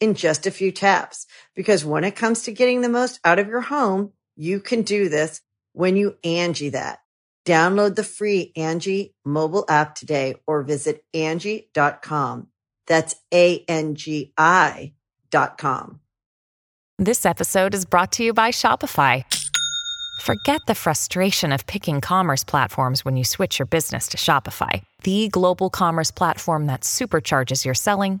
in just a few taps. Because when it comes to getting the most out of your home, you can do this when you Angi that. Download the free Angi mobile app today or visit Angi.com. That's A-N-G-I dot com. This episode is brought to you by Shopify. Forget the frustration of picking commerce platforms when you switch your business to Shopify, the global commerce platform that supercharges your selling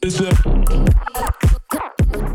Is er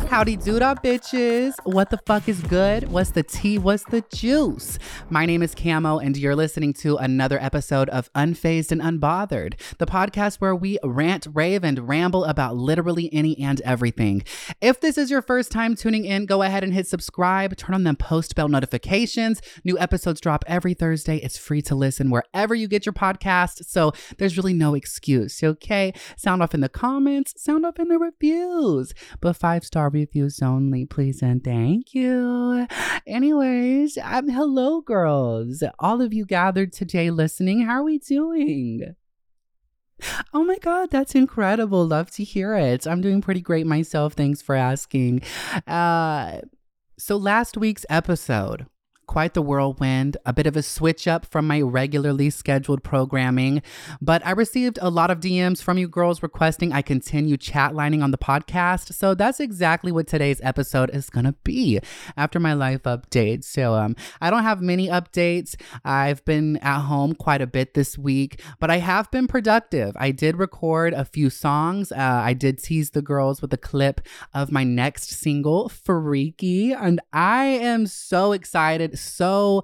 Howdy doodle bitches. What the fuck is good? What's the tea? What's the juice? My name is Camo, and you're listening to another episode of Unfazed and Unbothered, the podcast where we rant, rave, and ramble about literally any and everything. If this is your first time tuning in, go ahead and hit subscribe, turn on them post bell notifications. New episodes drop every Thursday. It's free to listen wherever you get your podcast, so there's really no excuse, okay? Sound off in the comments, sound off in the reviews, but five star reviews only, please and thank you. Anyways, um, hello, girls. All of you gathered today listening. How are we doing? Oh my God, that's incredible. Love to hear it. I'm doing pretty great myself. Thanks for asking. Uh, so, last week's episode, quite the whirlwind, a bit of a switch up from my regularly scheduled programming. But I received a lot of DMs from you girls requesting I continue chat lining on the podcast. So that's exactly what today's episode is going to be after my life update. So um, I don't have many updates. I've been at home quite a bit this week, but I have been productive. I did record a few songs. Uh, I did tease the girls with a clip of my next single, Freaky, and I am so excited so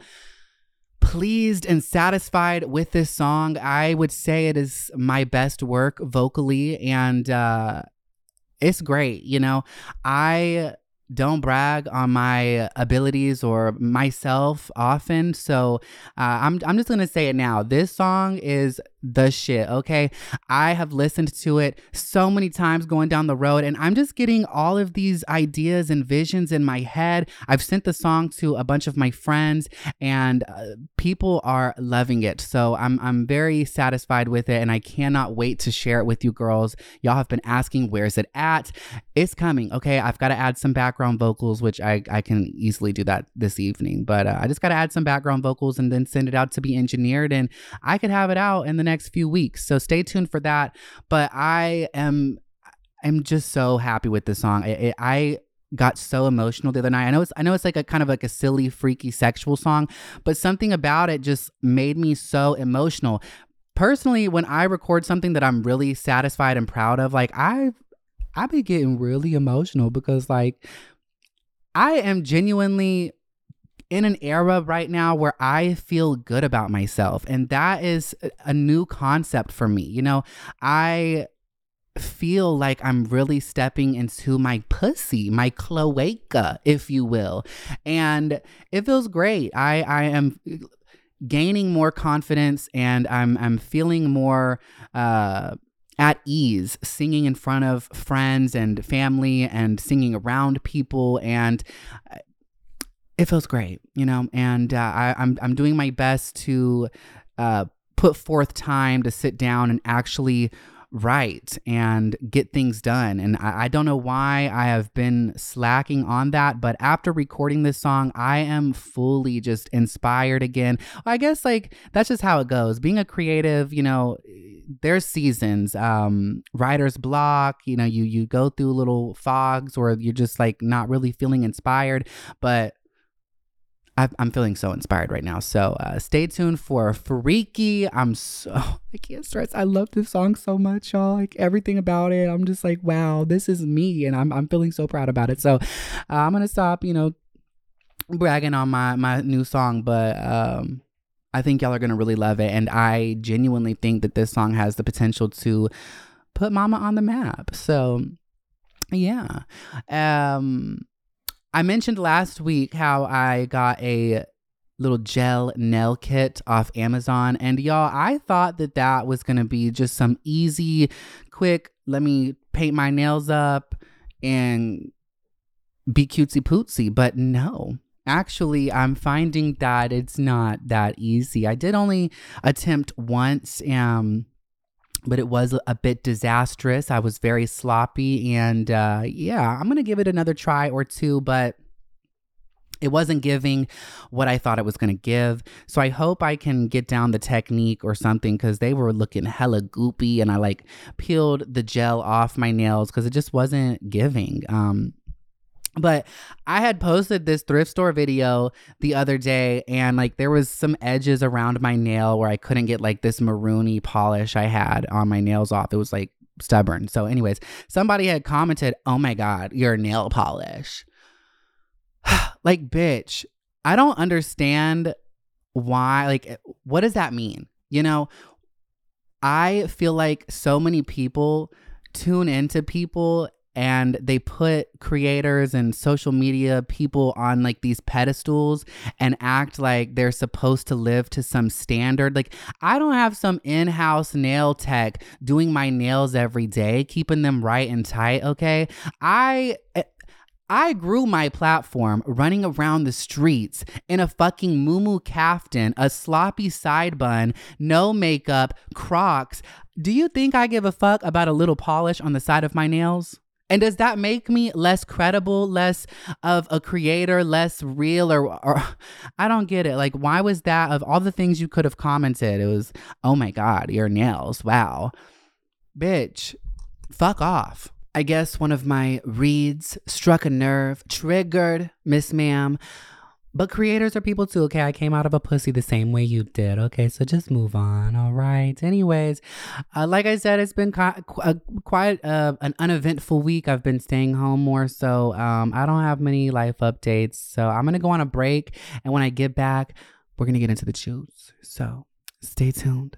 pleased and satisfied with this song. I would say it is my best work vocally, and uh, it's great. You know, I don't brag on my abilities or myself often. So uh, I'm, I'm just to say it now. This song is the shit, okay? I have listened to it so many times going down the road, and I'm just getting all of these ideas and visions in my head. I've sent the song to a bunch of my friends, and uh, people are loving it. So I'm, I'm very satisfied with it, and I cannot wait to share it with you girls. Y'all have been asking, where's it at? It's coming, okay? I've got to add some background vocals, which I, I can easily do that this evening, but uh, I just got to add some background vocals and then send it out to be engineered, and I could have it out in the next next few weeks. So stay tuned for that. But I am I'm just so happy with this song. I, I got so emotional the other night. I know it's I know it's like a kind of like a silly, freaky, sexual song, but something about it just made me so emotional. Personally, when I record something that I'm really satisfied and proud of, like I I be getting really emotional because like I am genuinely in an era right now where I feel good about myself. And that is a new concept for me. You know, I feel like I'm really stepping into my pussy, my cloaca, if you will. And it feels great. I, I am gaining more confidence and I'm, I'm feeling more, uh, at ease singing in front of friends and family and singing around people and uh, it feels great you know and uh, I, I'm, I'm doing my best to uh, put forth time to sit down and actually write and get things done. And I, I, don't know why I have been slacking on that, but after recording this song, I am fully just inspired again. I guess like that's just how it goes. Being a creative, you know, there's seasons, um, writer's block, you know, you you go through little fogs or you're just like not really feeling inspired. But i am feeling so inspired right now. So uh, stay tuned for Freaky. I'm so, I can't stress. I love this song so much, y'all. Like everything about it. I'm just like, wow, this is me. And I'm, I'm feeling so proud about it. So uh, I'm going to stop, you know, bragging on my, my new song. But um, I think y'all are going to really love it. And I genuinely think that this song has the potential to put mama on the map. So yeah. Um, I mentioned last week how I got a little gel nail kit off Amazon. And y'all, I thought that that was going to be just some easy, quick, let me paint my nails up and be cutesy pootsy. But no, actually, I'm finding that it's not that easy. I did only attempt once. Um, but it was a bit disastrous. I was very sloppy, and uh, yeah, I'm gonna give it another try or two, but it wasn't giving what I thought it was going to give. So I hope I can get down the technique or something because they were looking hella goopy and I like peeled the gel off my nails because it just wasn't giving. Um, but I had posted this thrift store video the other day and like there was some edges around my nail where I couldn't get like this maroony polish I had on my nails off. It was like stubborn. So anyways, somebody had commented, "Oh my god, your nail polish." like bitch, I don't understand why like eh, what does that mean? You know, I feel like so many people tune into people and they put creators and social media people on like these pedestals and act like they're supposed to live to some standard. Like, I don't have some in house nail tech doing my nails every day, keeping them right and tight, okay? I. I grew my platform running around the streets in a fucking moo caftan, a sloppy side bun, no makeup, crocs. Do you think I give a fuck about a little polish on the side of my nails? And does that make me less credible, less of a creator, less real or or I don't get it. Like why was that of all the things you could have commented? It was, "Oh my god, your nails. Wow." Bitch, fuck off. I guess one of my reads struck a nerve, triggered Miss Ma'am. But creators are people too, okay? I came out of a pussy the same way you did, okay? So just move on, all right? Anyways, uh, like I said, it's been quite, uh, quite uh, an uneventful week. I've been staying home more, so um, I don't have many life updates. So I'm gonna go on a break, and when I get back, we're gonna get into the juice. So stay tuned.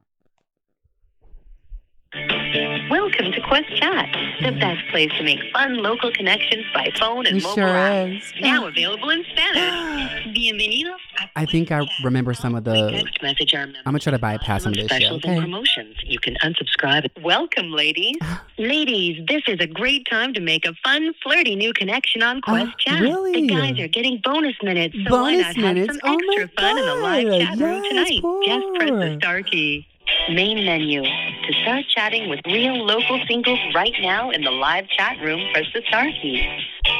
Welcome to Quest Chat, the best place to make fun local connections by phone and It mobile sure apps. is. Now available in Spanish. Bienvenidos. I think I remember some of the. message our I'm gonna try to bypass some of this specials and Okay. promotions. You can unsubscribe. Welcome, ladies. ladies, this is a great time to make a fun, flirty new connection on oh, Quest Oh, Chat. really? The guys are getting bonus minutes, so why Bonus not minutes? have some Oh extra fun in the live chat room Yes, tonight? Just press the star key. Main menu. To start chatting with real local singles right now in the live chat room, press the star key.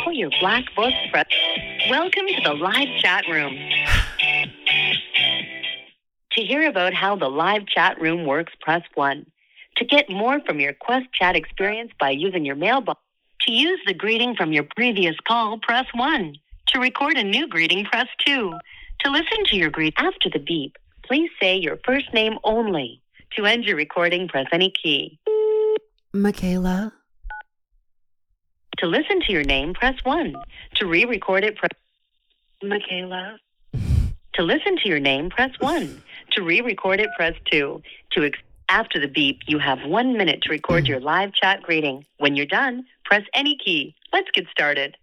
For your black book, press. Welcome to the live chat room. To hear about how the live chat room works, press 1. To get more from your Quest chat experience by using your mailbox, to use the greeting from your previous call, press 1. To record a new greeting, press 2. To listen to your greet after the beep, please say your first name only. To end your recording, press any key. Michaela. To listen to your name, press 1. To re record it, press Michaela. To listen to your name, press 1. To re record it, press 2. To ex- after the beep, you have one minute to record your live chat greeting. When you're done, press any key. Let's get started.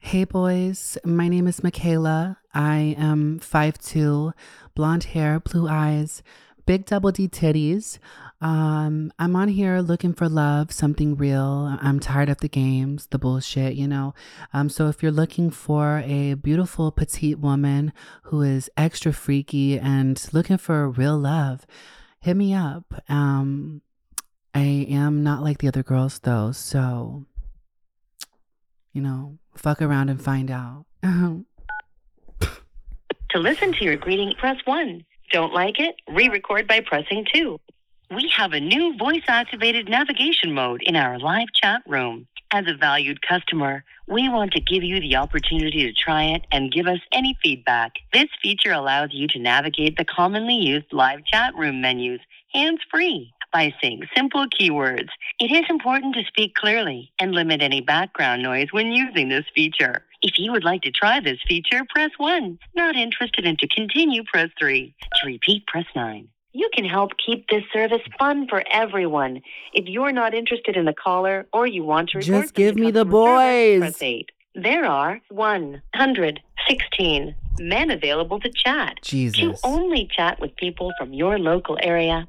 Hey boys, my name is Michaela. I am 5'2, blonde hair, blue eyes, big double D titties. Um, I'm on here looking for love, something real. I'm tired of the games, the bullshit, you know. Um, so if you're looking for a beautiful petite woman who is extra freaky and looking for real love, hit me up. Um, I am not like the other girls though, so you know, fuck around and find out. To listen to your greeting, press 1. Don't like it? Re record by pressing 2. We have a new voice activated navigation mode in our live chat room. As a valued customer, we want to give you the opportunity to try it and give us any feedback. This feature allows you to navigate the commonly used live chat room menus hands free by saying simple keywords. It is important to speak clearly and limit any background noise when using this feature. If you would like to try this feature, press 1. Not interested and to continue, press 3. To repeat, press 9. You can help keep this service fun for everyone. If you're not interested in the caller or you want to report Just give to me the customer service, boys. press 8. There are 116 men available to chat. To Jesus. only chat with people from your local area,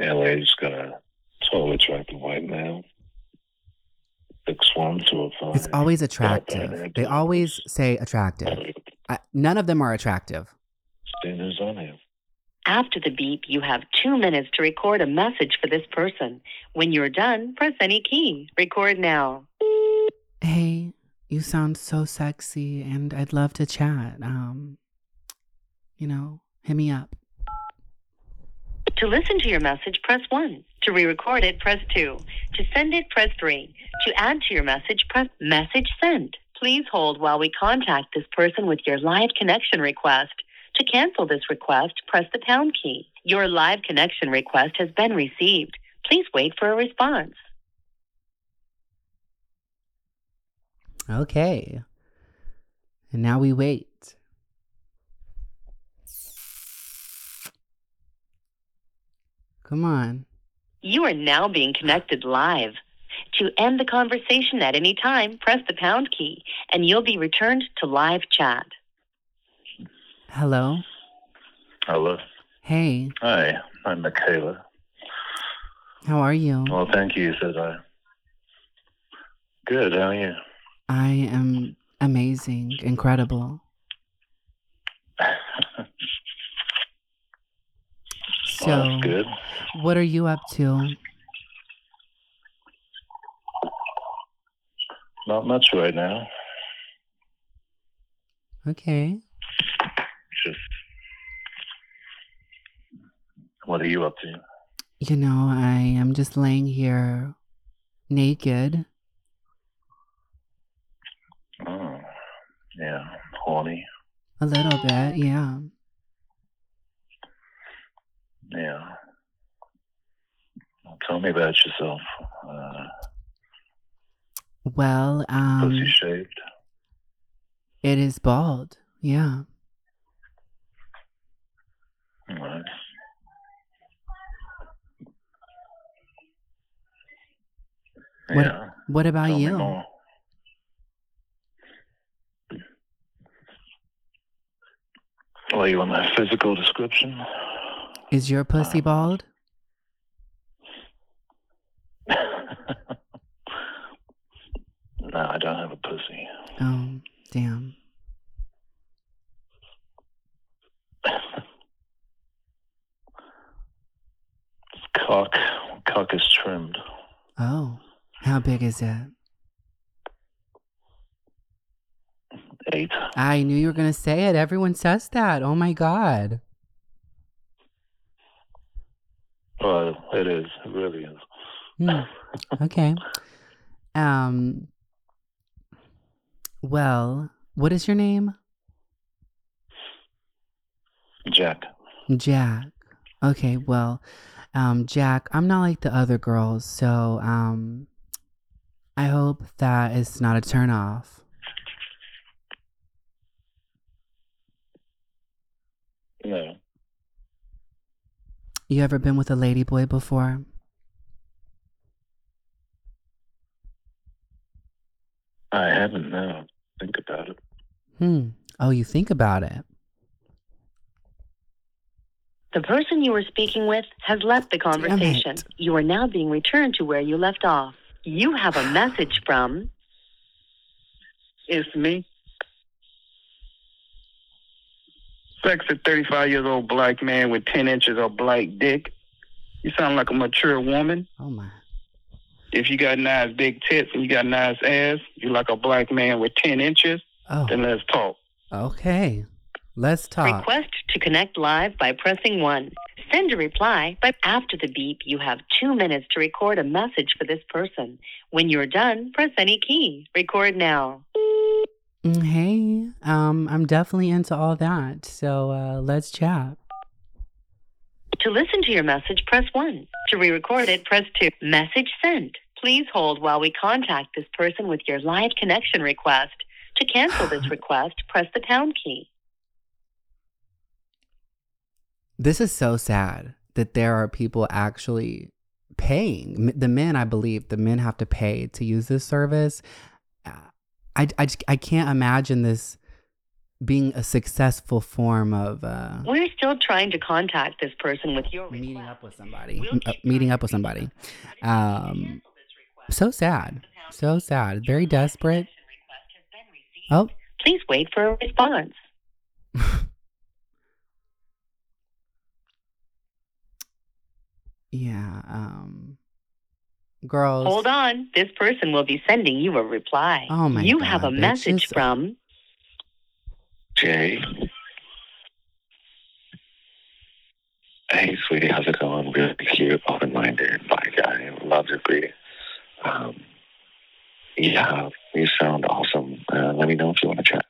LA's got a tall, attractive white male. Six one to a five. It's always attractive. They always say attractive. I, none of them are attractive. Standards on him. After the beep, you have two minutes to record a message for this person. When you're done, press any key. Record now. Hey, you sound so sexy and I'd love to chat. Um, you know, hit me up. To listen to your message, press 1. To re record it, press 2. To send it, press 3. To add to your message, press message sent. Please hold while we contact this person with your live connection request. To cancel this request, press the pound key. Your live connection request has been received. Please wait for a response. Okay. And now we wait. Come on. You are now being connected live. To end the conversation at any time, press the pound key and you'll be returned to live chat. Hello. Hello. Hey, Hi, I'm Michaela. how are you? Well, thank you, said I. Good, how are you? I am amazing, incredible. So, well, good. what are you up to? Not much right now. Okay. Just What are you up to? You know, I am just laying here naked. Oh, yeah, horny. A little bit, yeah. Yeah. Well, tell me about yourself. Uh, Well, um, pussy shaved. it is bald. Yeah. Nice. What- Yeah. What about tell you? Well, you want my physical description? Is your pussy Um, bald? no, I don't have a pussy. Oh, damn. cock, cock is trimmed. Oh, how big is it? Eight. I knew you were going to say it. Everyone says that. Oh my God. Well, it is. It really is. Hmm. Okay. Um, well, what is your name? Jack. Jack. Okay, well, um, Jack, I'm not like the other girls, so um, I hope that it's not a turn off. No. You ever been with a lady boy before? I haven't now. Think about it. Hmm. Oh, you think about it. The person you were speaking with has left the conversation. You are now being returned to where you left off. You have a message from It's me. Sexy 35 years old black man with 10 inches of black dick. You sound like a mature woman. Oh my. If you got nice big tits and you got nice ass, you like a black man with 10 inches, Oh, then let's talk. okay. Let's talk. Request to connect live by pressing 1. Send a reply, but after the beep, you have two minutes to record a message for this person. When you're done, press any key. Record now. Mm, Hey, um, I'm definitely into all that. So uh, let's chat. To listen to your message, press 1. To re record it, press 2. Message sent. Please hold while we contact this person with your live connection request. To cancel this request, press the pound key. This is so sad that there are people actually paying. The men, I believe, the men have to pay to use this service. I, I, just, I can't imagine this being a successful form of uh, We're still trying to contact this person with your meeting request. up with somebody. We'll uh, meeting up with somebody. contact this person. To Um, cancel this request, so sad. So sad. Very desperate. connection request has been received. Oh, Please wait for a response. yeah. Um, girls. Hold on. This person will be sending you a reply. Oh my You God, have a bitch, message this- from Jay. Hey, sweetie, how's it going? Really cute, open-minded, black guy. Love your greeting. Um, yeah, you sound awesome. Uh, let me know if you want to chat.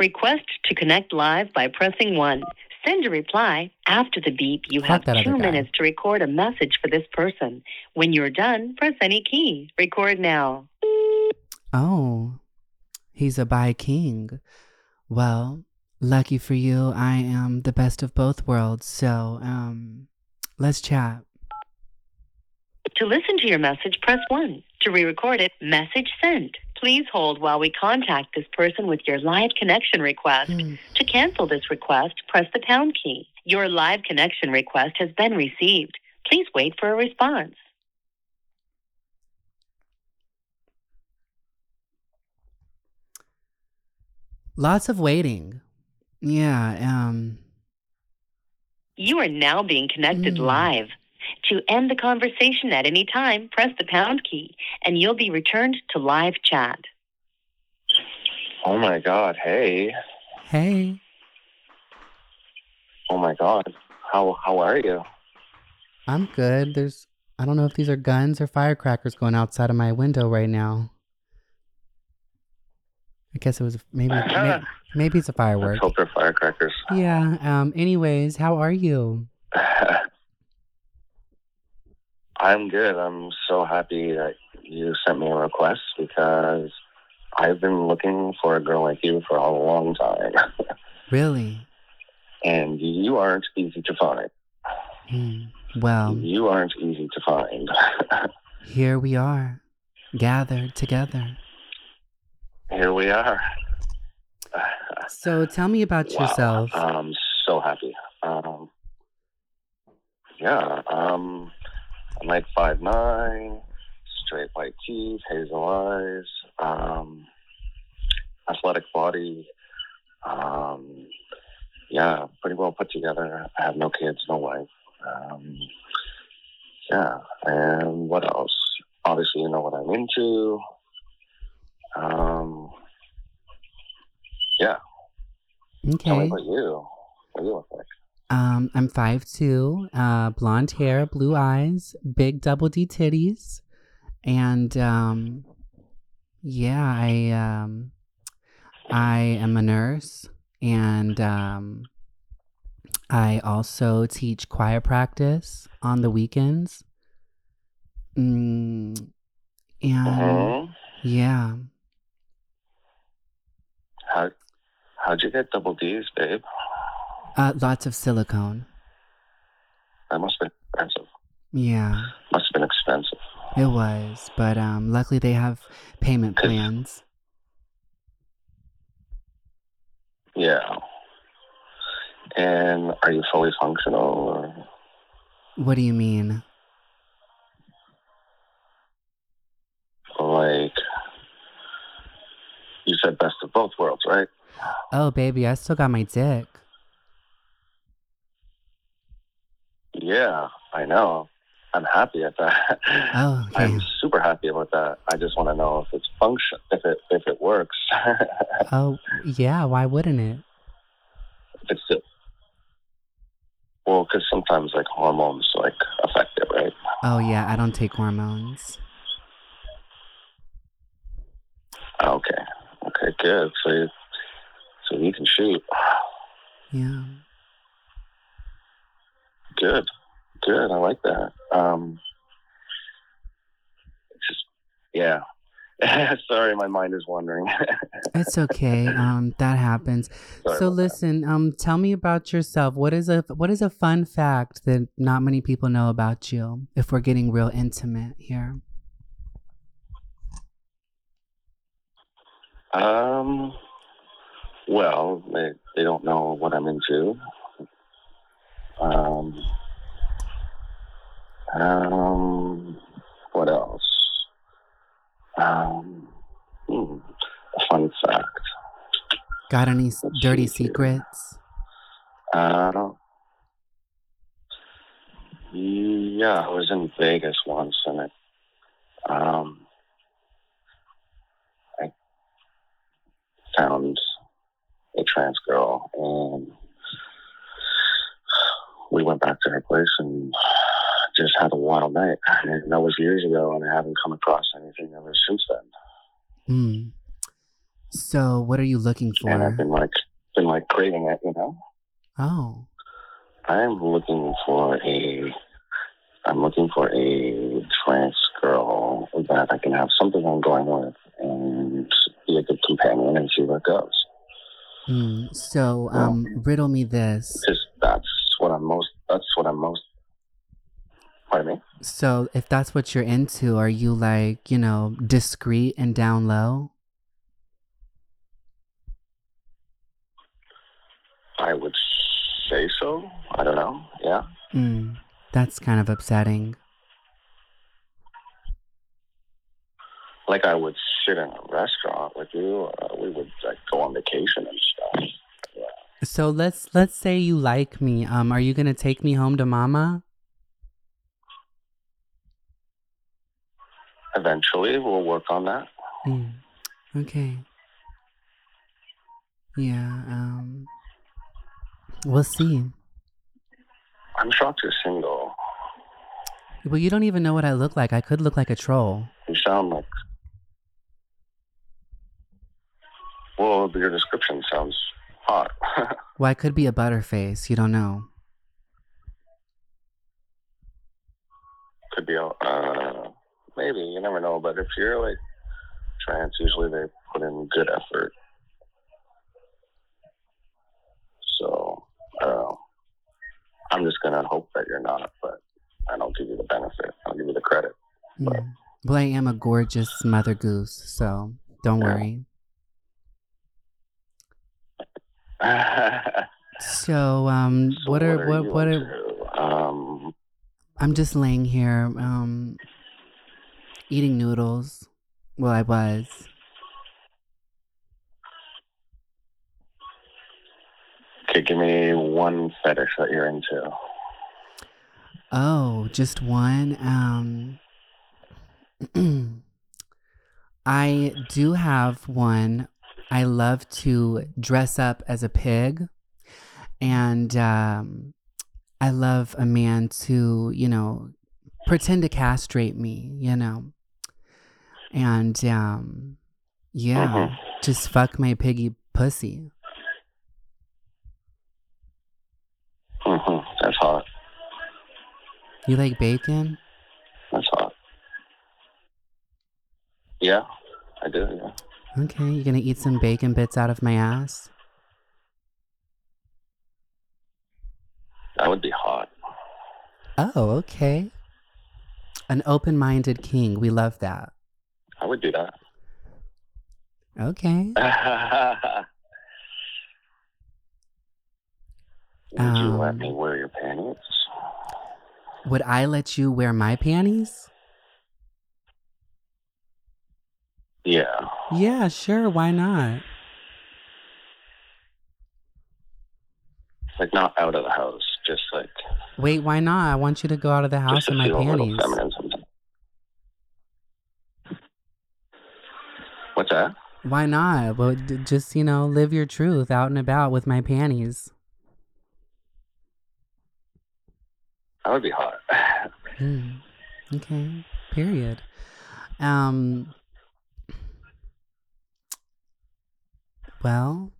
Request to connect live by pressing 1. Send a reply. After the beep, you Fuck have two minutes to record a message for this person. When you're done, press any key. Record now. Oh, he's a bi king. Well, lucky for you, I am the best of both worlds. So, um, let's chat. To listen to your message, press 1. To re record it, message sent. Please hold while we contact this person with your live connection request. Hmm. To cancel this request, press the pound key. Your live connection request has been received. Please wait for a response. Lots of waiting. Yeah. Um. You are now being connected Mm. live. To end the conversation at any time, press the pound key and you'll be returned to live chat. Oh my God! Hey. Hey. Oh my God! How how are you? I'm good. There's I don't know if these are guns or firecrackers going outside of my window right now. I guess it was maybe maybe, maybe it's a Let's hope they're firecrackers. Yeah. Um. Anyways, how are you? I'm good. I'm so happy that you sent me a request because I've been looking for a girl like you for a long time. Really? and you aren't easy to find. Hmm. Well, You aren't easy to find. here we are, gathered together. Here we are. So tell me about Wow. yourself. I'm so happy. Um, yeah, um, I'm like five nine, straight white teeth, hazel eyes, um, athletic body. Um, yeah, pretty well put together. I have no kids, no wife. Um, yeah, and what else? Obviously, you know what I'm into. Um, yeah, tell me okay. about you. What do you look like? Um, I'm five two, uh, blonde hair, blue eyes, big double D titties, and um, yeah, I um, I am a nurse, and um, I also teach choir practice on the weekends. Mm, and Mhm. yeah, How how'd you get double D's, babe? Uh, lots of silicone. That must have been expensive. Yeah. Must have been expensive. It was, but um, luckily they have payment plans. Yeah. And are you fully functional? Or? What do you mean? Like, you said best of both worlds, right? Oh, baby, I still got my dick. Yeah, I know. I'm happy at that. Oh. I'm super happy about that. I just want to know if it's function, if it if it works, Oh, yeah. Why wouldn't it? if it's still. Well, because sometimes like hormones like affect it, right? Oh, yeah. I don't take hormones. Okay. Okay. Good. So you, so you can shoot. Yeah. Good. Good. I like that. Um. Just yeah. Sorry, my mind is wandering. It's okay. Um, that happens. Sorry so about that. listen. Um, tell me about yourself. What is a what is a fun fact that not many people know about you? If we're getting real intimate here. Um. Well, they they don't know what I'm into. Um. Um. What else? Um. Hmm, a fun fact. Got any Let's dirty see secrets? Uh, yeah, I was in Vegas once, and it, um, I found a trans girl, and we went back to her place and just had a wild night. And that was years ago, and I haven't come across anything ever since then. Hmm. So what are you looking for? And I've been like, been like craving it, you know. Oh. I'm looking for a I'm looking for a trans girl that I can have something ongoing with and be a good companion and see where it goes. Hmm. So um, riddle me this. That's what I'm most that's what I'm most? So if that's what you're into, are you like, you know, discreet and down low? I would say so. I don't know. Yeah. Mm, that's kind of upsetting. Like I would sit in a restaurant with you. Uh, we would like go on vacation and stuff. So let's let's say you like me. Um, are you gonna take me home to mama? Eventually, we'll work on that. Mm, okay. Yeah. Um. We'll see. I'm shocked you're single. Well, you don't even know what I look like. I could look like a troll. You sound like. Well, your description sounds hot. Well, I could be a butterface. You don't know. Could be, a- uh, maybe you never know. But if you're like trans, usually they put in good effort. So I don't know. I'm just gonna hope that you're not, but I don't give you the benefit. I'll give you the credit. But Mm. Well, I am a gorgeous mother goose, so don't Yeah. worry. So, um, So what are what what what are? Um, I'm just laying here, um, eating noodles. Well, I was. okay, give me one fetish that you're into. Oh, just one. Um, I do have one. I love to dress up as a pig, and um, I love a man to, you know, pretend to castrate me, you know, and um, yeah, Mhm. just fuck my piggy pussy. hmm That's hot. You like bacon? That's hot. Yeah, I do. Yeah. Okay, you gonna eat some bacon bits out of my ass? That would be hot. Oh, okay. An open minded king. We love that. I would do that. Okay. would you let Um, me wear your panties? Would I let you wear my panties? Yeah. Yeah, sure. Why not? Like not out of the house, just like Wait, why not? I want you to go out of the house in my panties. feminine sometimes. What's that? Why not? Well, d- just, you know, live your truth out and about with my panties. That would be hot. Hmm. Okay. Period. Um. Well,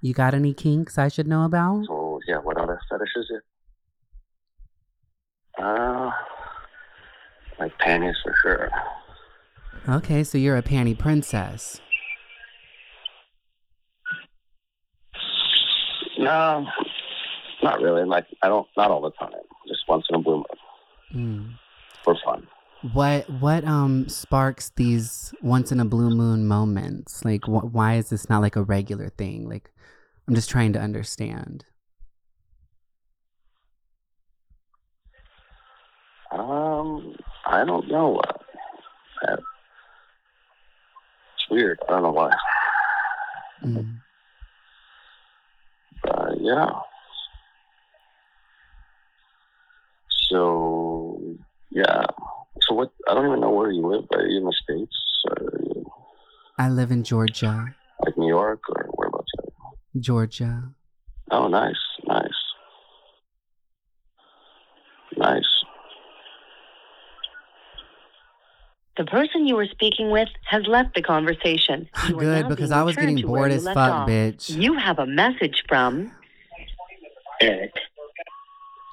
you got any kinks I should know about? So yeah, what other fetishes? Uh, like panties for sure. Okay, so you're a panty princess. No, not really. Like I don't, not all the time. Just once in a blue moon Hmm. for fun. What what um sparks these once in a blue moon moments? Like, wh- why is this not like a regular thing? Like, I'm just trying to understand. Um, I don't know. Uh, it's weird. I don't know why. Mm. Uh, yeah. So yeah. So what? I don't even know where you live. Are you in the states? You, I live in Georgia. like New York or whereabouts? Georgia. Oh, nice. The person you were speaking with has left the conversation. You Good, because I was getting bored as fuck, off. bitch. You have a message from Eric.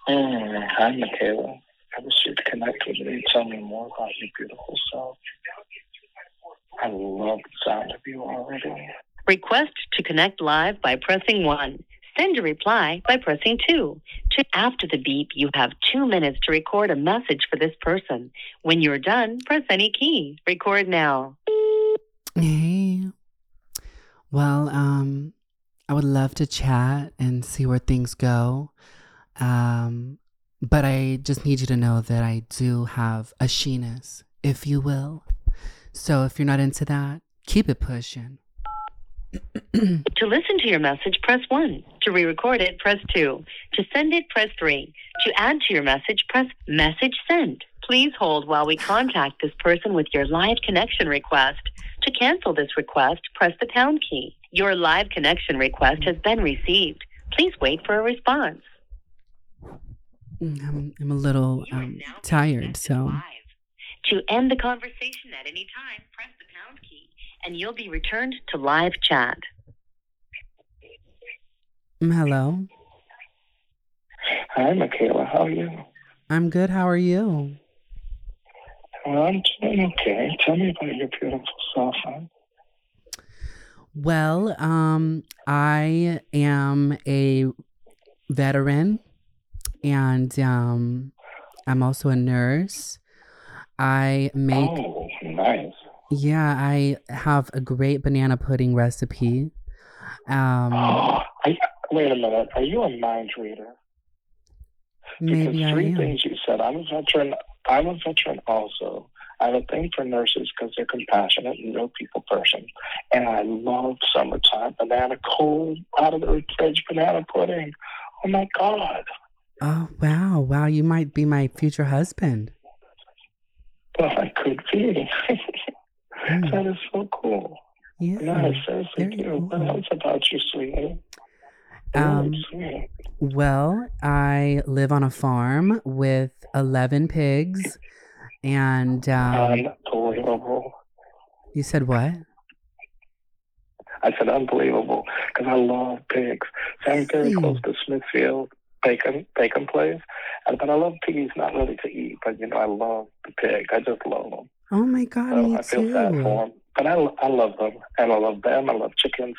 Mm, hi, Michaela. I wish you'd connect with me and tell me more about your beautiful self. I love the sound of you already. Request to connect live by pressing 1. Send a reply by pressing 2. After the beep, you have 2 minutes to record a message for this person. When you're done, press any key. Record now. Hey. Well, um, I would love to chat and see where things go. Um, but I just need you to know that I do have a sheeness, if you will. So if you're not into that, keep it pushing. To listen to your message, press 1. To re record it, press 2. To send it, press 3. To add to your message, press message sent. Please hold while we contact this person with your live connection request. To cancel this request, press the pound key. Your live connection request has been received. Please wait for a response. I'm, I'm a little um, tired, so. To end the conversation at any time, press the and you'll be returned to live chat. Mm, Hello. Hi, Michaela. How are you? I'm good. How are you? Well, I'm doing okay. Tell me about your beautiful self, hon. Well, um, I am a veteran and um, I'm also a nurse. I make, Oh, nice. Yeah, I have a great banana pudding recipe. Um, Oh, I, wait a minute. Are you a mind reader? Because maybe I three am. things you said. I'm a veteran. I'm a veteran also. I have a thing for nurses because they're compassionate and real people person. And I love summertime banana cold out of the fridge banana pudding. Oh my God. Oh, wow. Wow. You might be my future husband. Well, I could be. Mm, that is so cool. yeah. Nice. Seriously, very cute. What else about you, sweetie? Um, sweet. Well, I live on a farm with 11 pigs. And um, Unbelievable. you said what? I said unbelievable because I love pigs. So I'm very Really? close to Smithfield Bacon Bacon Place, and but I love pigs not really to eat, but you know I love the pig. I just love them. Oh my God, So me I feel sad too. for them, but I I love them and I love them. I love chickens.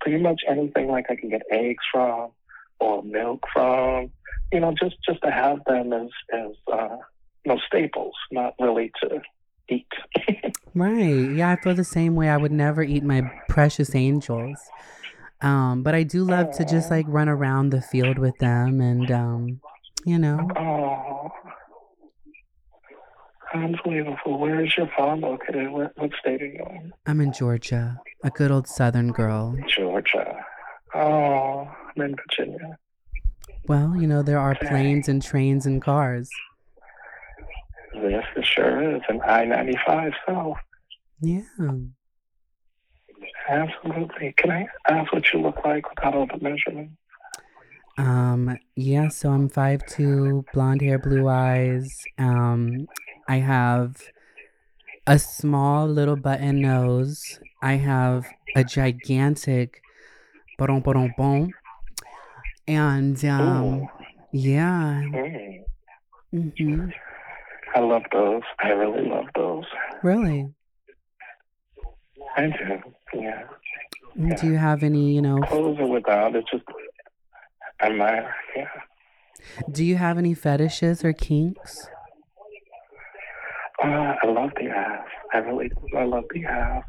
Pretty much anything like I can get eggs from or milk from. You know, just just to have them as as uh, you know staples, not really to eat. Right. Yeah, I feel the same way. I would never eat my precious angels. Um, but I do love to just like run around the field with them and um, you know. Oh, unbelievable. Where is your farm located? What, what state are you in? I'm in Georgia, a good old southern girl. Georgia. Oh, I'm in Virginia. Well, you know, there are planes and trains and cars. Yes, it sure is. And I 95 South. Yeah. Absolutely. Can I ask what you look like without all the measurements? Um, yeah, so I'm 5'2, blonde hair, blue eyes. Um, I have a small little button nose. I have a gigantic boom boom boom. And um yeah. Mm. hmm I love those. I really love those. Really? I do. Yeah. Mm, Do you have any, you know, Clothes or without, it's just admire. Yeah. do you have any fetishes or kinks? Uh, I love the ass. I really do. I love the ass.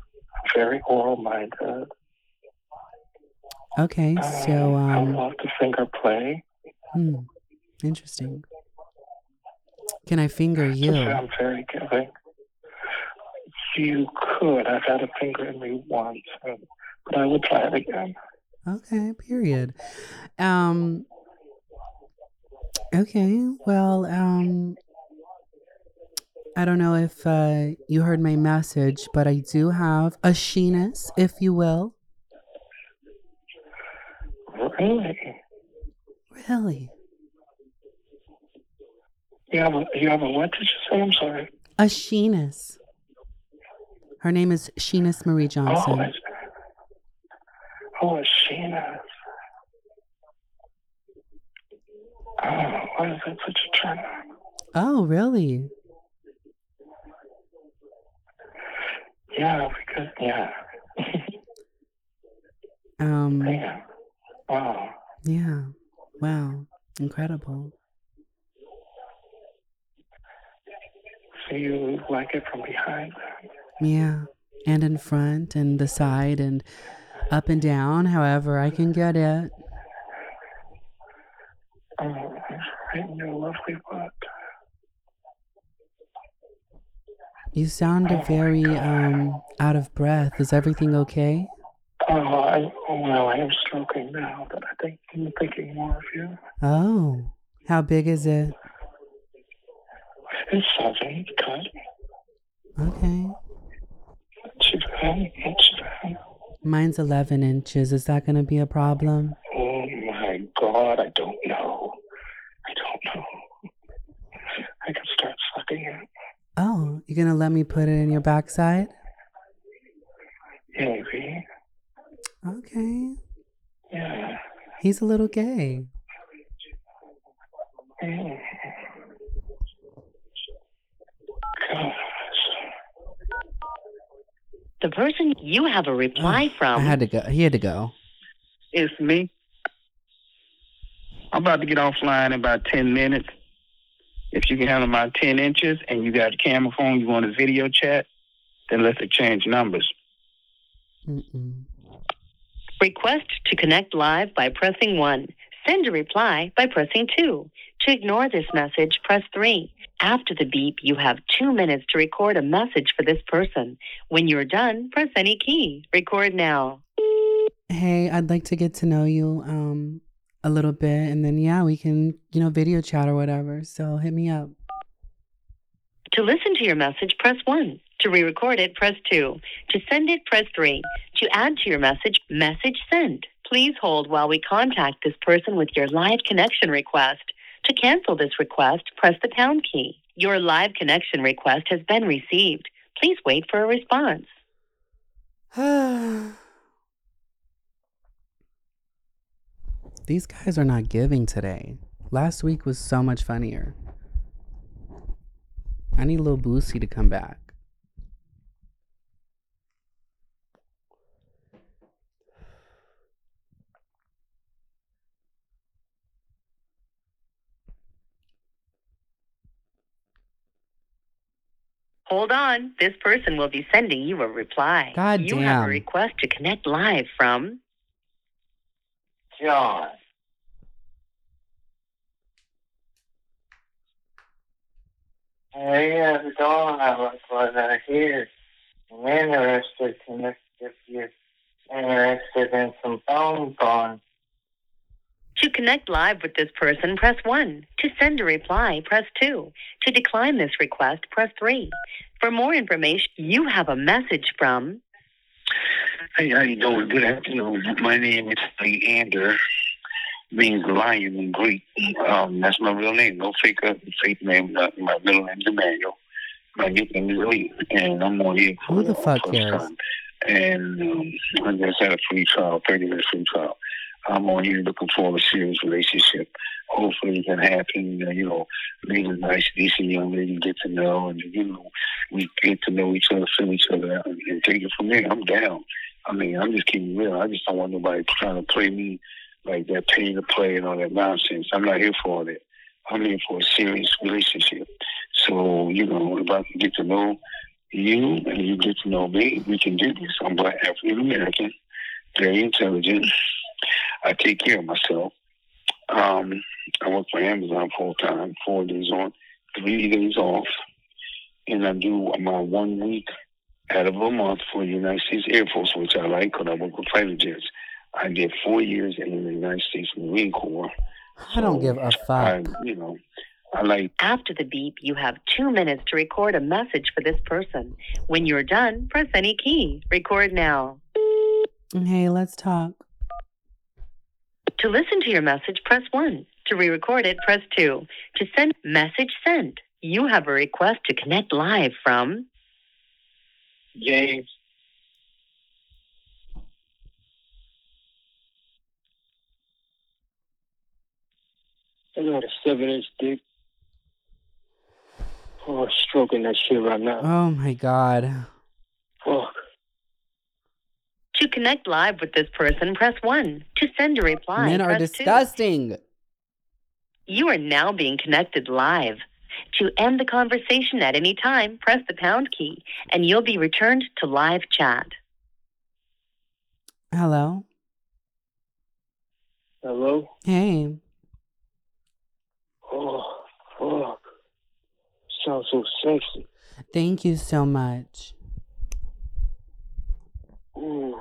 Very oral minded. Okay, so I um love to finger play. hmm, interesting. Can I finger you? I'm very giving. You could. I've had a finger in me once, but I would try it again. Okay, period. Um Okay, well, um I don't know if uh you heard my message, but I do have a sheeness, if you will. Really? Really? You have a you have a what did you say? I'm sorry. A sheeness. Her name is Sheeness Marie Oh, Johnson. it's, oh, it's Sheena. Oh, why is that such a turn on? Oh, really? Yeah, because yeah, Um yeah. Wow. yeah. Wow. Incredible. So you like it from behind? Yeah. And in front and the side and up and down, however I can get it. Oh, right in your lovely butt. You sound very um out of breath. Is everything okay? Oh, I, well, I am stroking now, but I think I'm thinking more of you. Oh. How big is it? It's seven, cut. Okay. Mine's 11 inches. Is that going to be a problem? Oh my God, I don't know. I don't know. I can start sucking it. Oh, you're going to let me put it in your backside? Maybe. Okay. Yeah. He's a little gay. Mm. The person you have a reply I from I had to go. He had to go. It's me. I'm about to get offline in about 10 minutes. If you can handle my 10 inches and you got a camera phone, you want a video chat, then let's exchange numbers. Mm-mm. Request to connect live by pressing 1. Send a reply by pressing 2. To ignore this message, press 3. After the beep, you have 2 minutes to record a message for this person. When you're done, press any key. Record now. Hey, I'd like to get to know you um a little bit, and then yeah, we can you know video chat or whatever. So hit me up. To listen to your message, press 1. To re record it, press 2. To send it, press 3. To add to your message, message sent. Please hold while we contact this person with your live connection request. To cancel this request, press the pound key. Your live connection request has been received. Please wait for a response. These guys are not giving today. Last week was so much funnier. I need Lil Boosie to come back. Hold on. This person will be sending you a reply. God you have a request to connect live from John. Hey, how's it? I was I hear. I'm interested to know if you're interested in some phone calls. To connect live with this person, press 1. To send a reply, press 2. To decline this request, press 3. For more information, you have a message from Hey, how you doing? Good afternoon. My name is Leander, means lion in Greek. Um, that's my real name. No fake, fake name. Uh, my middle name is Emmanuel. My nickname is Lee, and I'm on here for Who the fuck first cares? time. And um, I just had a free trial, 30 minute free trial. I'm on here looking for a serious relationship. Hopefully it can happen. You know, meet a nice, decent young lady, get to know, and you know, we get to know each other, feel each other out, and, take it from there. I'm down. I mean, I'm just keeping real. I just don't want nobody trying to play me like that, pay to play and all that nonsense. I'm not here for all that. I'm here for a serious relationship. So, you know, if I can get to know you and you get to know me, we can do this. I'm black African American, very intelligent. I take care of myself. Um, I work for Amazon full time, four days on, three days off, and I do my one week out of a month for the United States Air Force, which I like because I work with fighter jets. I did four years in the United States Marine Corps. I don't give a fuck. you know, I like After the beep, you have 2 minutes to record a message for this person. When you're done, press any key. Record now. Hey, let's talk. To listen to your message, press 1. To re record it, press 2. To send message sent. You have a request to connect live from James. I got a seven inch dick. Oh, stroking that shit right now. Oh my god. Fuck. To connect live with this person, press 1. To send a reply, Men are press 2. disgusting. You are now being connected live. To end the conversation at any time, press the pound key, and you'll be returned to live chat. Hello. Hello? Hey. Oh, fuck. Sounds so sexy. Thank you so much. Ooh.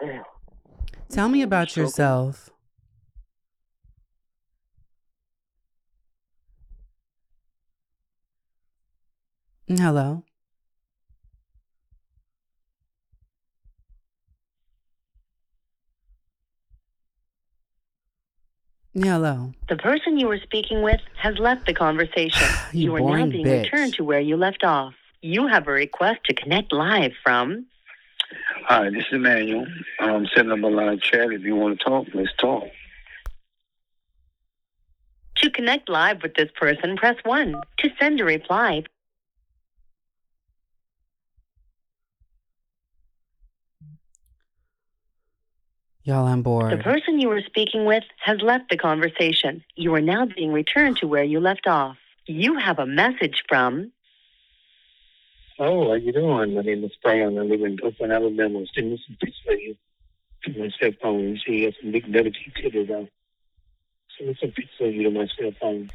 Damn. Tell me about Stroking. yourself. Hello. Hello. The person you were speaking with has left the conversation. You are now being bitch. returned to where you left off. You have a request to connect live from. Hi, this is Emmanuel. I'm setting up a live chat. If you want to talk, let's talk. To connect live with this person, press 1. To send a reply, Y'all, I'm the person you were speaking with has left the conversation. You are now being returned to where you left off. You have a message from. Oh, how you doing? My name is Brian. I live in Brooklyn, Alabama. Send me some pictures of you to my cell phone. You see, you have some big dirty titties out. Send me some pictures of you to my cell phone.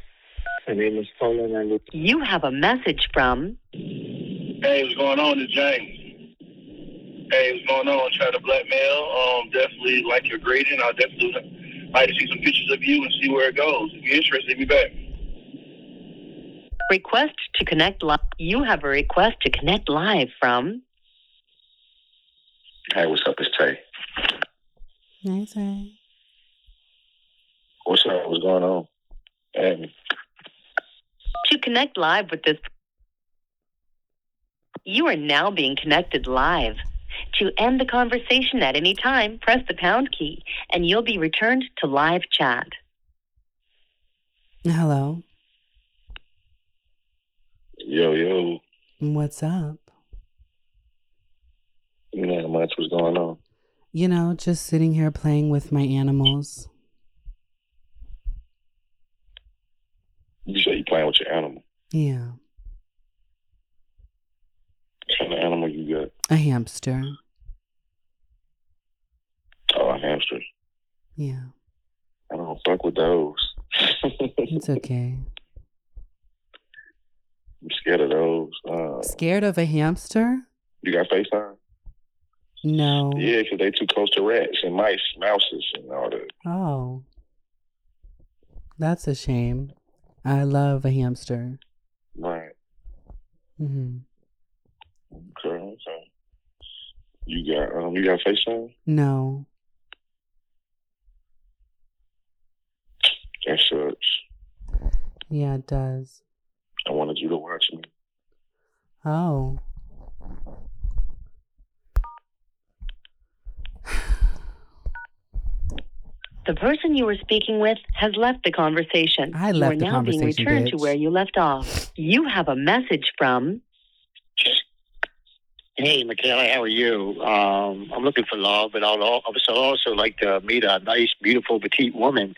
My name is Paula, and I live. You have a message from. Hey, what's going on? It's James. Hey, what's going on? Try to blackmail. Um, definitely like your grading. I'll definitely like to see some pictures of you and see where it goes. If you're interested, hit me back. Request to connect live. You have a request to connect live from. Hey, what's up? It's Tay. Nice, hey. What's up? What's going on? Hey, To connect live with this. You are now being connected live. To end the conversation at any time, press the pound key and you'll be returned to live chat. Hello. Yo, yo. What's up? You know how much was going on? You know, just sitting here playing with my animals. You say you playing with your animal. Yeah. What kind of animal you got? A hamster. Oh, a hamster. Yeah. I don't fuck with those. It's okay. I'm scared of those. Uh, Scared of a hamster? you got FaceTime? No. Yeah, because they too close to rats and mice, mouses, and all that. Oh. That's a shame. I love a hamster. Right. hmm Okay. okay. You got um, you got FaceTime? No. That sucks. Yeah, it does. I wanted you to watch me. Oh. The person you were speaking with has left the conversation. I left you left are the now being conversation, returned to where you left off. You have a message from. Hey, Michaela, how are you? Um, I'm looking for love, but I'd also also like to meet a nice, beautiful, petite woman.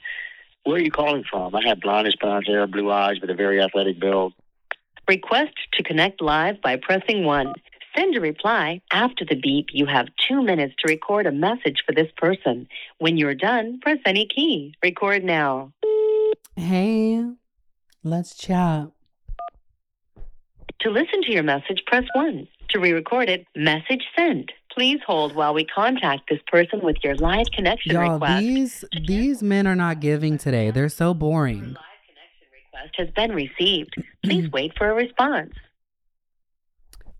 Where are you calling from? I have blondish blonde hair, blue eyes, with a very athletic build. Request to connect live by pressing 1. Send a reply. After the beep, you have two minutes to record a message for this person. When you're done, press any key. Record now. Hey, let's chat. To listen to your message, press 1. To re record it, message sent. Please hold while we contact this person with your live connection Y'all, request. these these men are not giving today. They're so boring. Request has been received. Please wait for a response.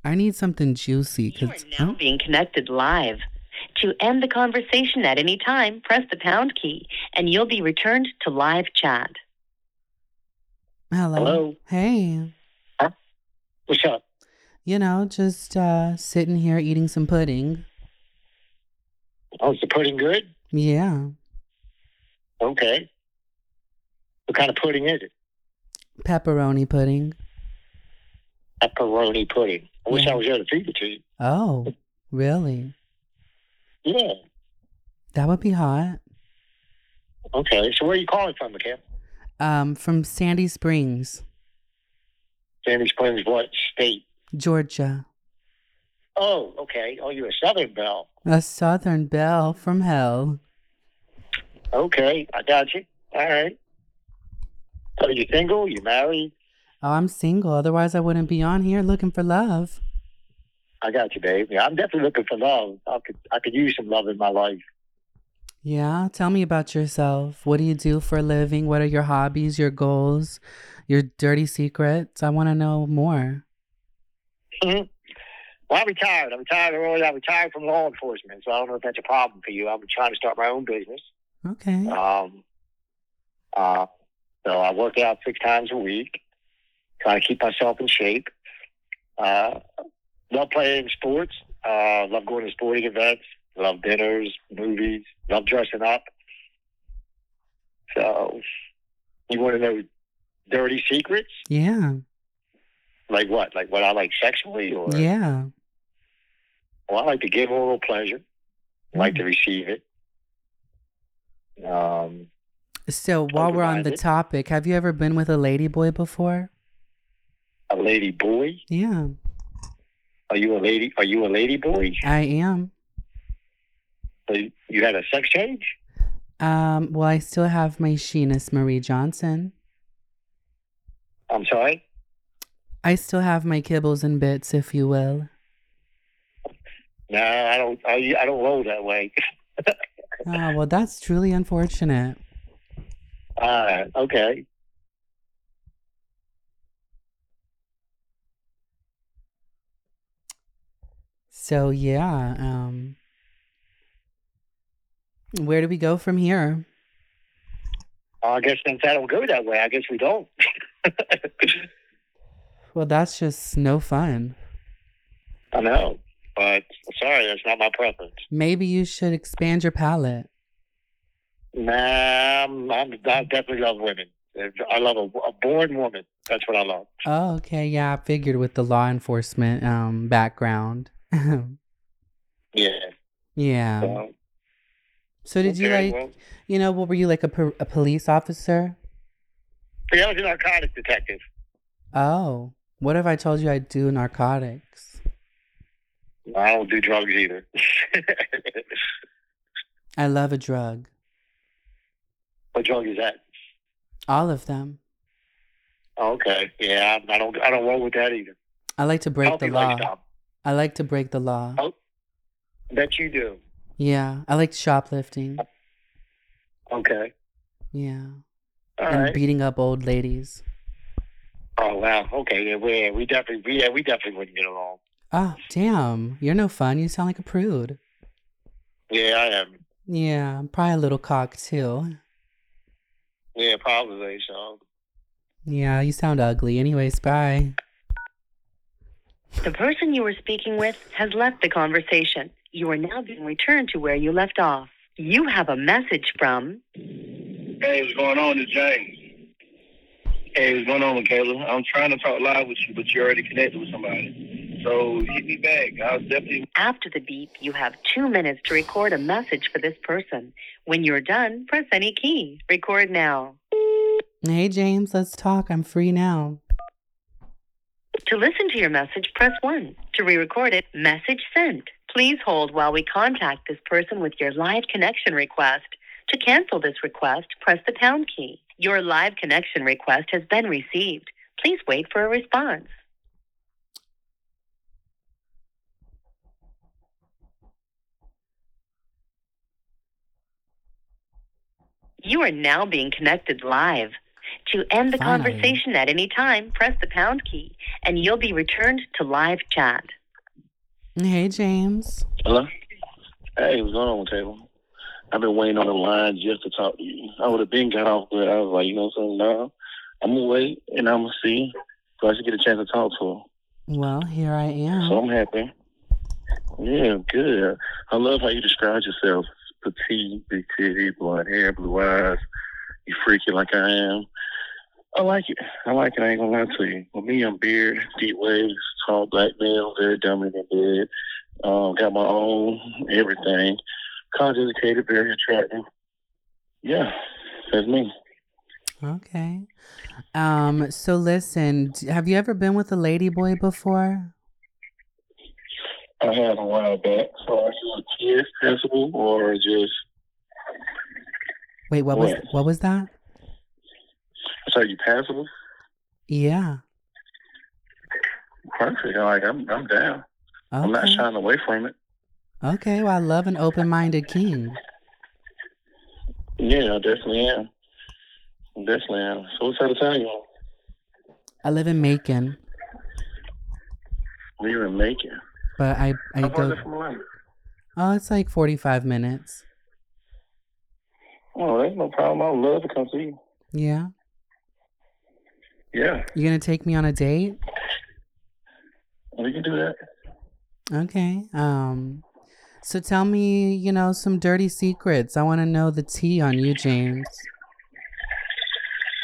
I need something juicy You are now being connected live. To end the conversation at any time, press the pound key and you'll be returned to live chat. hello. Hello? Hey, What's up? you know, just uh sitting here eating some pudding. Oh, is the pudding good? Yeah, Okay. What kind of pudding is it? Pepperoni pudding. Pepperoni pudding. I wish I was there to feed it to you. Oh, really? Yeah. That would be hot. Okay. So where are you calling from, Michaela? Um, from Sandy Springs, Sandy Springs, what state? Georgia. Oh, okay. Oh, you're a Southern Belle. A Southern belle from hell. Okay, I got you. All right. So you single? You married? Oh, I'm single. Otherwise, I wouldn't be on here looking for love. I got you, babe. Yeah, I'm definitely looking for love. I could I could use some love in my life. Yeah, tell me about yourself. What do you do for a living? What are your hobbies, your goals, your dirty secrets? I want to know more. hmm Well, I'm retired. I retired early. I retired from law enforcement, so I don't know if that's a problem for you. I'm trying to start my own business. Okay. Um, uh, so I work out six times a week, try to keep myself in shape. Uh, love playing sports. Uh, love going to sporting events. Love dinners, movies. Love dressing up. So, you want to know dirty secrets? Yeah. Like what? Like what I like sexually, or Yeah. Well, I like to give oral pleasure. I like to receive it. Um, So while we're on the topic, have you ever been with a lady boy before? a lady boy. Yeah, Are you a lady? Are you a lady boy? I am. So you- You had a sex change? Um, well, I still have my Sheenus Marie Johnson. I'm sorry. I still have my kibbles and bits, if you will. No, I don't. I, I don't roll that way. Oh, well, that's truly unfortunate. Uh, okay. So yeah, um, where do we go from here? I guess since I don't go that way, I guess we don't. Well, that's just no fun. I know, but sorry, that's not my preference. Maybe you should expand your palette. Nah, I'm, I'm, I definitely love women. I love a, a born woman. That's what I love. Oh, okay. Yeah, I figured with the law enforcement um background. Yeah. yeah. So, So did you like, well, you know, what were you like a, per- a police officer? yeah, I was a narcotic detective. Oh, what if I told you I do narcotics? I don't do drugs either. I love a drug. What drug is that? All of them. Oh, okay. Yeah, I don't. I don't roll with that either. I like to break the law. I like to break the law. Oh, bet you do. Yeah, I like shoplifting. Okay. Yeah, All and right. beating up old ladies. oh wow. Okay. Yeah, we we definitely we, yeah we definitely wouldn't get along. Oh, damn. You're no fun. You sound like a prude. Yeah, I am. Yeah, I'm probably a little cock too. Yeah, probably so. Yeah, you sound ugly. Anyways, bye. The person you were speaking with has left the conversation. You are now being returned to where you left off. You have a message from Hey, what's going on? It's James. Hey, what's going on, Michaela? I'm trying to talk live with you, but you're already connected with somebody. So hit me back. I'll definitely. After the beep, you have two minutes to record a message for this person. When you're done, press any key. Record now. Hey, James, let's talk. I'm free now. To listen to your message, press 1. To re record it, message sent. Please hold while we contact this person with your live connection request. To cancel this request, press the pound key. Your live connection request has been received. Please wait for a response. You are now being connected live. To end the Finally. conversation at any time, press the pound key and you'll be returned to live chat. Hey, James. Hello? Hey, what's going on, Michaela? I've been waiting on the line just to talk to you. I would have been got off, but I was like, you know something? No, I'm going to wait and I'm going to see so I should get a chance to talk to her. Well, here I am. So I'm happy. Yeah, good. I love how you describe yourself. Petite, big titty, blonde hair, blue eyes. You freaky like I am. I like it. I like it. I ain't gonna lie to you. For me, I'm beard, deep waves, tall black male, very dominant in bed. Um, got my own everything. College educated, very attractive. Yeah, that's me. Okay. Um. So listen, have you ever been with a lady boy before? I had a while back. So are you a kid principal or just Wait, what was What? was that? so you passable? Yeah. Perfect. Like I'm I'm down. I'm not shying away from it. Okay. Well, I love an open-minded king. Yeah, I definitely am. I definitely am. So what side of town you on? I live in Macon. We're in Macon. But I I How far is it from Atlanta? Oh, it's like forty five minutes. Oh, that's no problem. I'd love to come see you. Yeah. Yeah, You gonna take me on a date? we can do that. Okay. Um. So tell me, you know, some dirty secrets. I want to know the tea on you, James.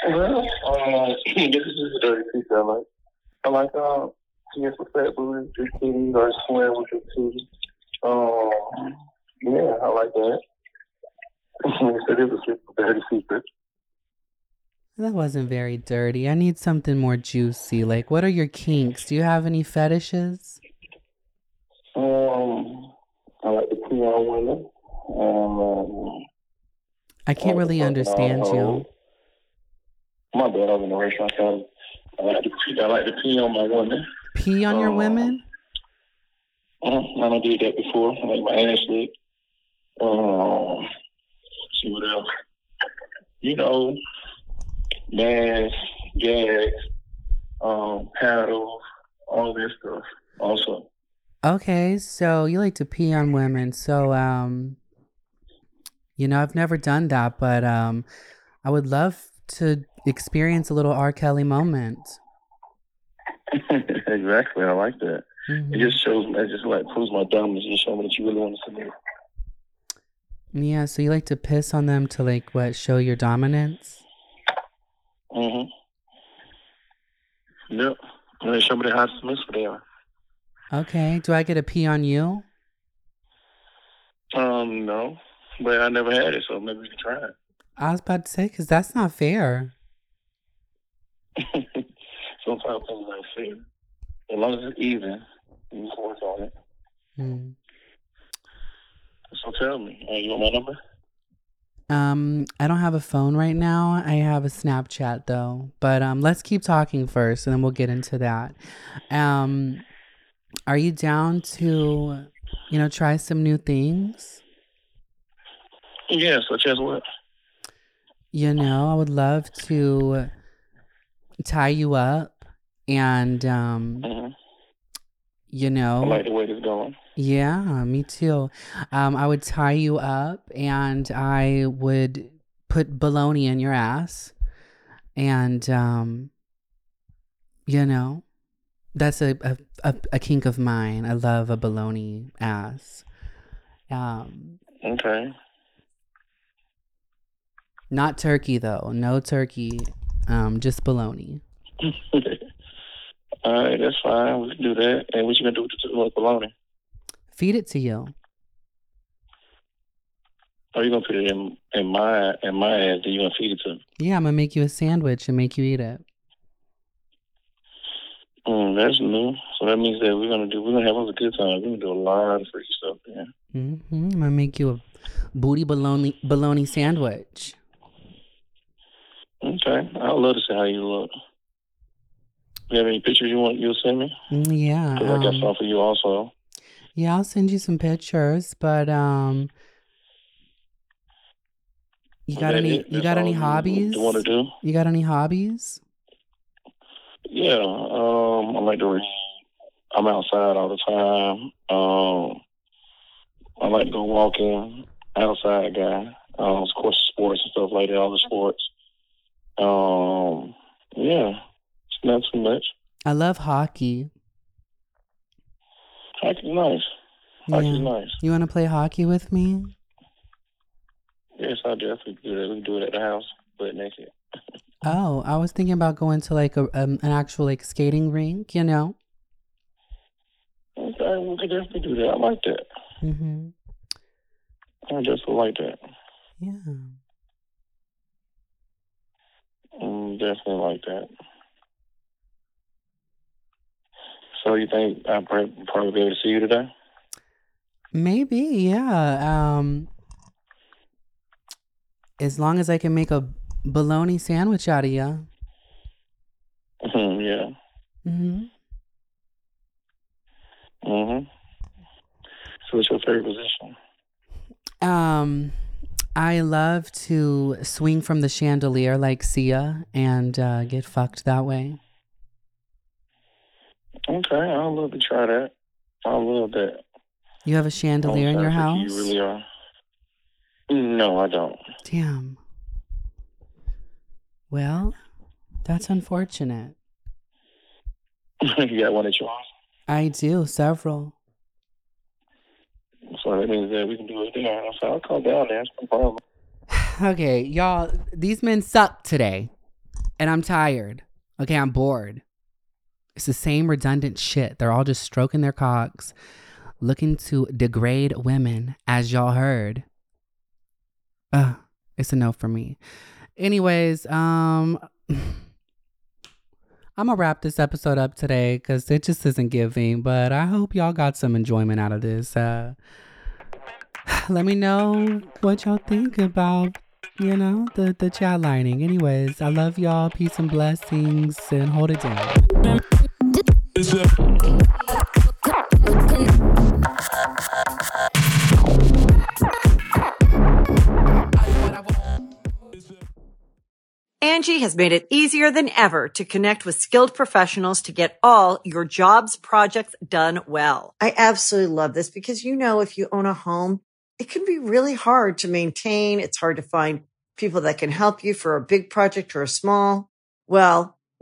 Well, uh, this is a dirty secret. I like. I like uh, some fat booty, big titties, or swim with your titties. Um, yeah, I like that. it is a super dirty secret. That wasn't very dirty. I need something more juicy. Like, what are your kinks? Do you have any fetishes? Um, I like pee on women. Um, I can't really understand you. My bad, I was in the restaurant. So I like to pee, I like to pee on my women. Pee on your Oh. women? Uh, I done did that before. I like my ass licked. Um, see what else? You know, bass, gags, um, paddles, all this stuff. Also, Okay, so you like to pee on women. So, um, you know, I've never done that, but um, I would love to experience a little R. Kelly moment. exactly. I like that. Mhm. It just shows. It just like proves my dominance. It just shows me that you really want to submit. Yeah, so you like to piss on them to like what show your dominance? Mm-hmm. Yep. And they show me how submissive they are. Okay, do I get a pee on you? Um, no, but I never had it, so maybe we can try it. I was about to say because that's not fair. Sometimes things ain't fair. As long as it's even, you can work on it. Hmm. So tell me, uh, you want my number? Um, I don't have a phone right now. I have a Snapchat though. But um, let's keep talking first, and then we'll get into that. Um, are you down to, you know, try some new things? Yeah, such as what? You know, I would love to tie you up, and um, hmm you I know, like the way this going. Yeah, me too. Um, I would tie you up and I would put baloney in your ass. And, um, you know, that's a, a, a, a kink of mine. I love a baloney ass. Um, Okay. not turkey though. No turkey. Um, just baloney. All right, that's fine. We can do that. And what you gonna do with the bologna? Feed it to you. Are you gonna put it in in my in my ass? Then you gonna feed it to me? Yeah, I'm gonna make you a sandwich and make you eat it. Mm, that's new. So that means that we're gonna do we're gonna have a good time. We're gonna do a lot of freaky stuff. Yeah. hmm I'm gonna make you a booty bologna baloney sandwich. Okay. I'd love to see how you look. You have any pictures you want you'll send me? Yeah. Because I got um, some for you also. Yeah, I'll send you some pictures, but um you got any it? you got any hobbies? You want to do? You got any hobbies? Yeah. Um, I like to read. I'm outside all the time. Um, I like to go walking. Outside guy. Um, of course, sports and stuff like that. All the sports. Um, yeah. Not too much. I love hockey. Hockey's nice. Hockey's Yeah. nice. You want to play hockey with me? Yes, I definitely do that. We can do it at the house, but naked. Oh, I was thinking about going to like a um, an actual like skating rink, you know. Okay, we can definitely do that. I like that. Mhm. I just like that. Yeah. Mm, definitely like that. So you think I'll probably be able to see you today? Maybe, yeah. Um as long as I can make a bologna sandwich out of you. Mhm, yeah. Mhm. Mhm. So what's your favorite position? Um, I love to swing from the chandelier like Sia and uh, get fucked that way. Okay, I'd love to try that. I love that. You have a chandelier in your house? You really are. No, I don't. Damn. Well, that's unfortunate. you got one at your house? I do, several. So that means that we can do it there. So I'll call down there. It's no problem. okay, y'all, these men suck today. And I'm tired. Okay, I'm bored. It's the same redundant shit. They're all just stroking their cocks, looking to degrade women, as y'all heard. Uh, it's a no for me. Anyways, um I'm gonna wrap this episode up today because it just isn't giving, but I hope y'all got some enjoyment out of this. Uh let me know what y'all think about you know the the chat lining anyways i love y'all peace and blessings and hold it down Angi has made it easier than ever to connect with skilled professionals to get all your jobs projects done well. I absolutely love this because, you know, if you own a home, it can be really hard to maintain. It's hard to find people that can help you for a big project or a small. Well,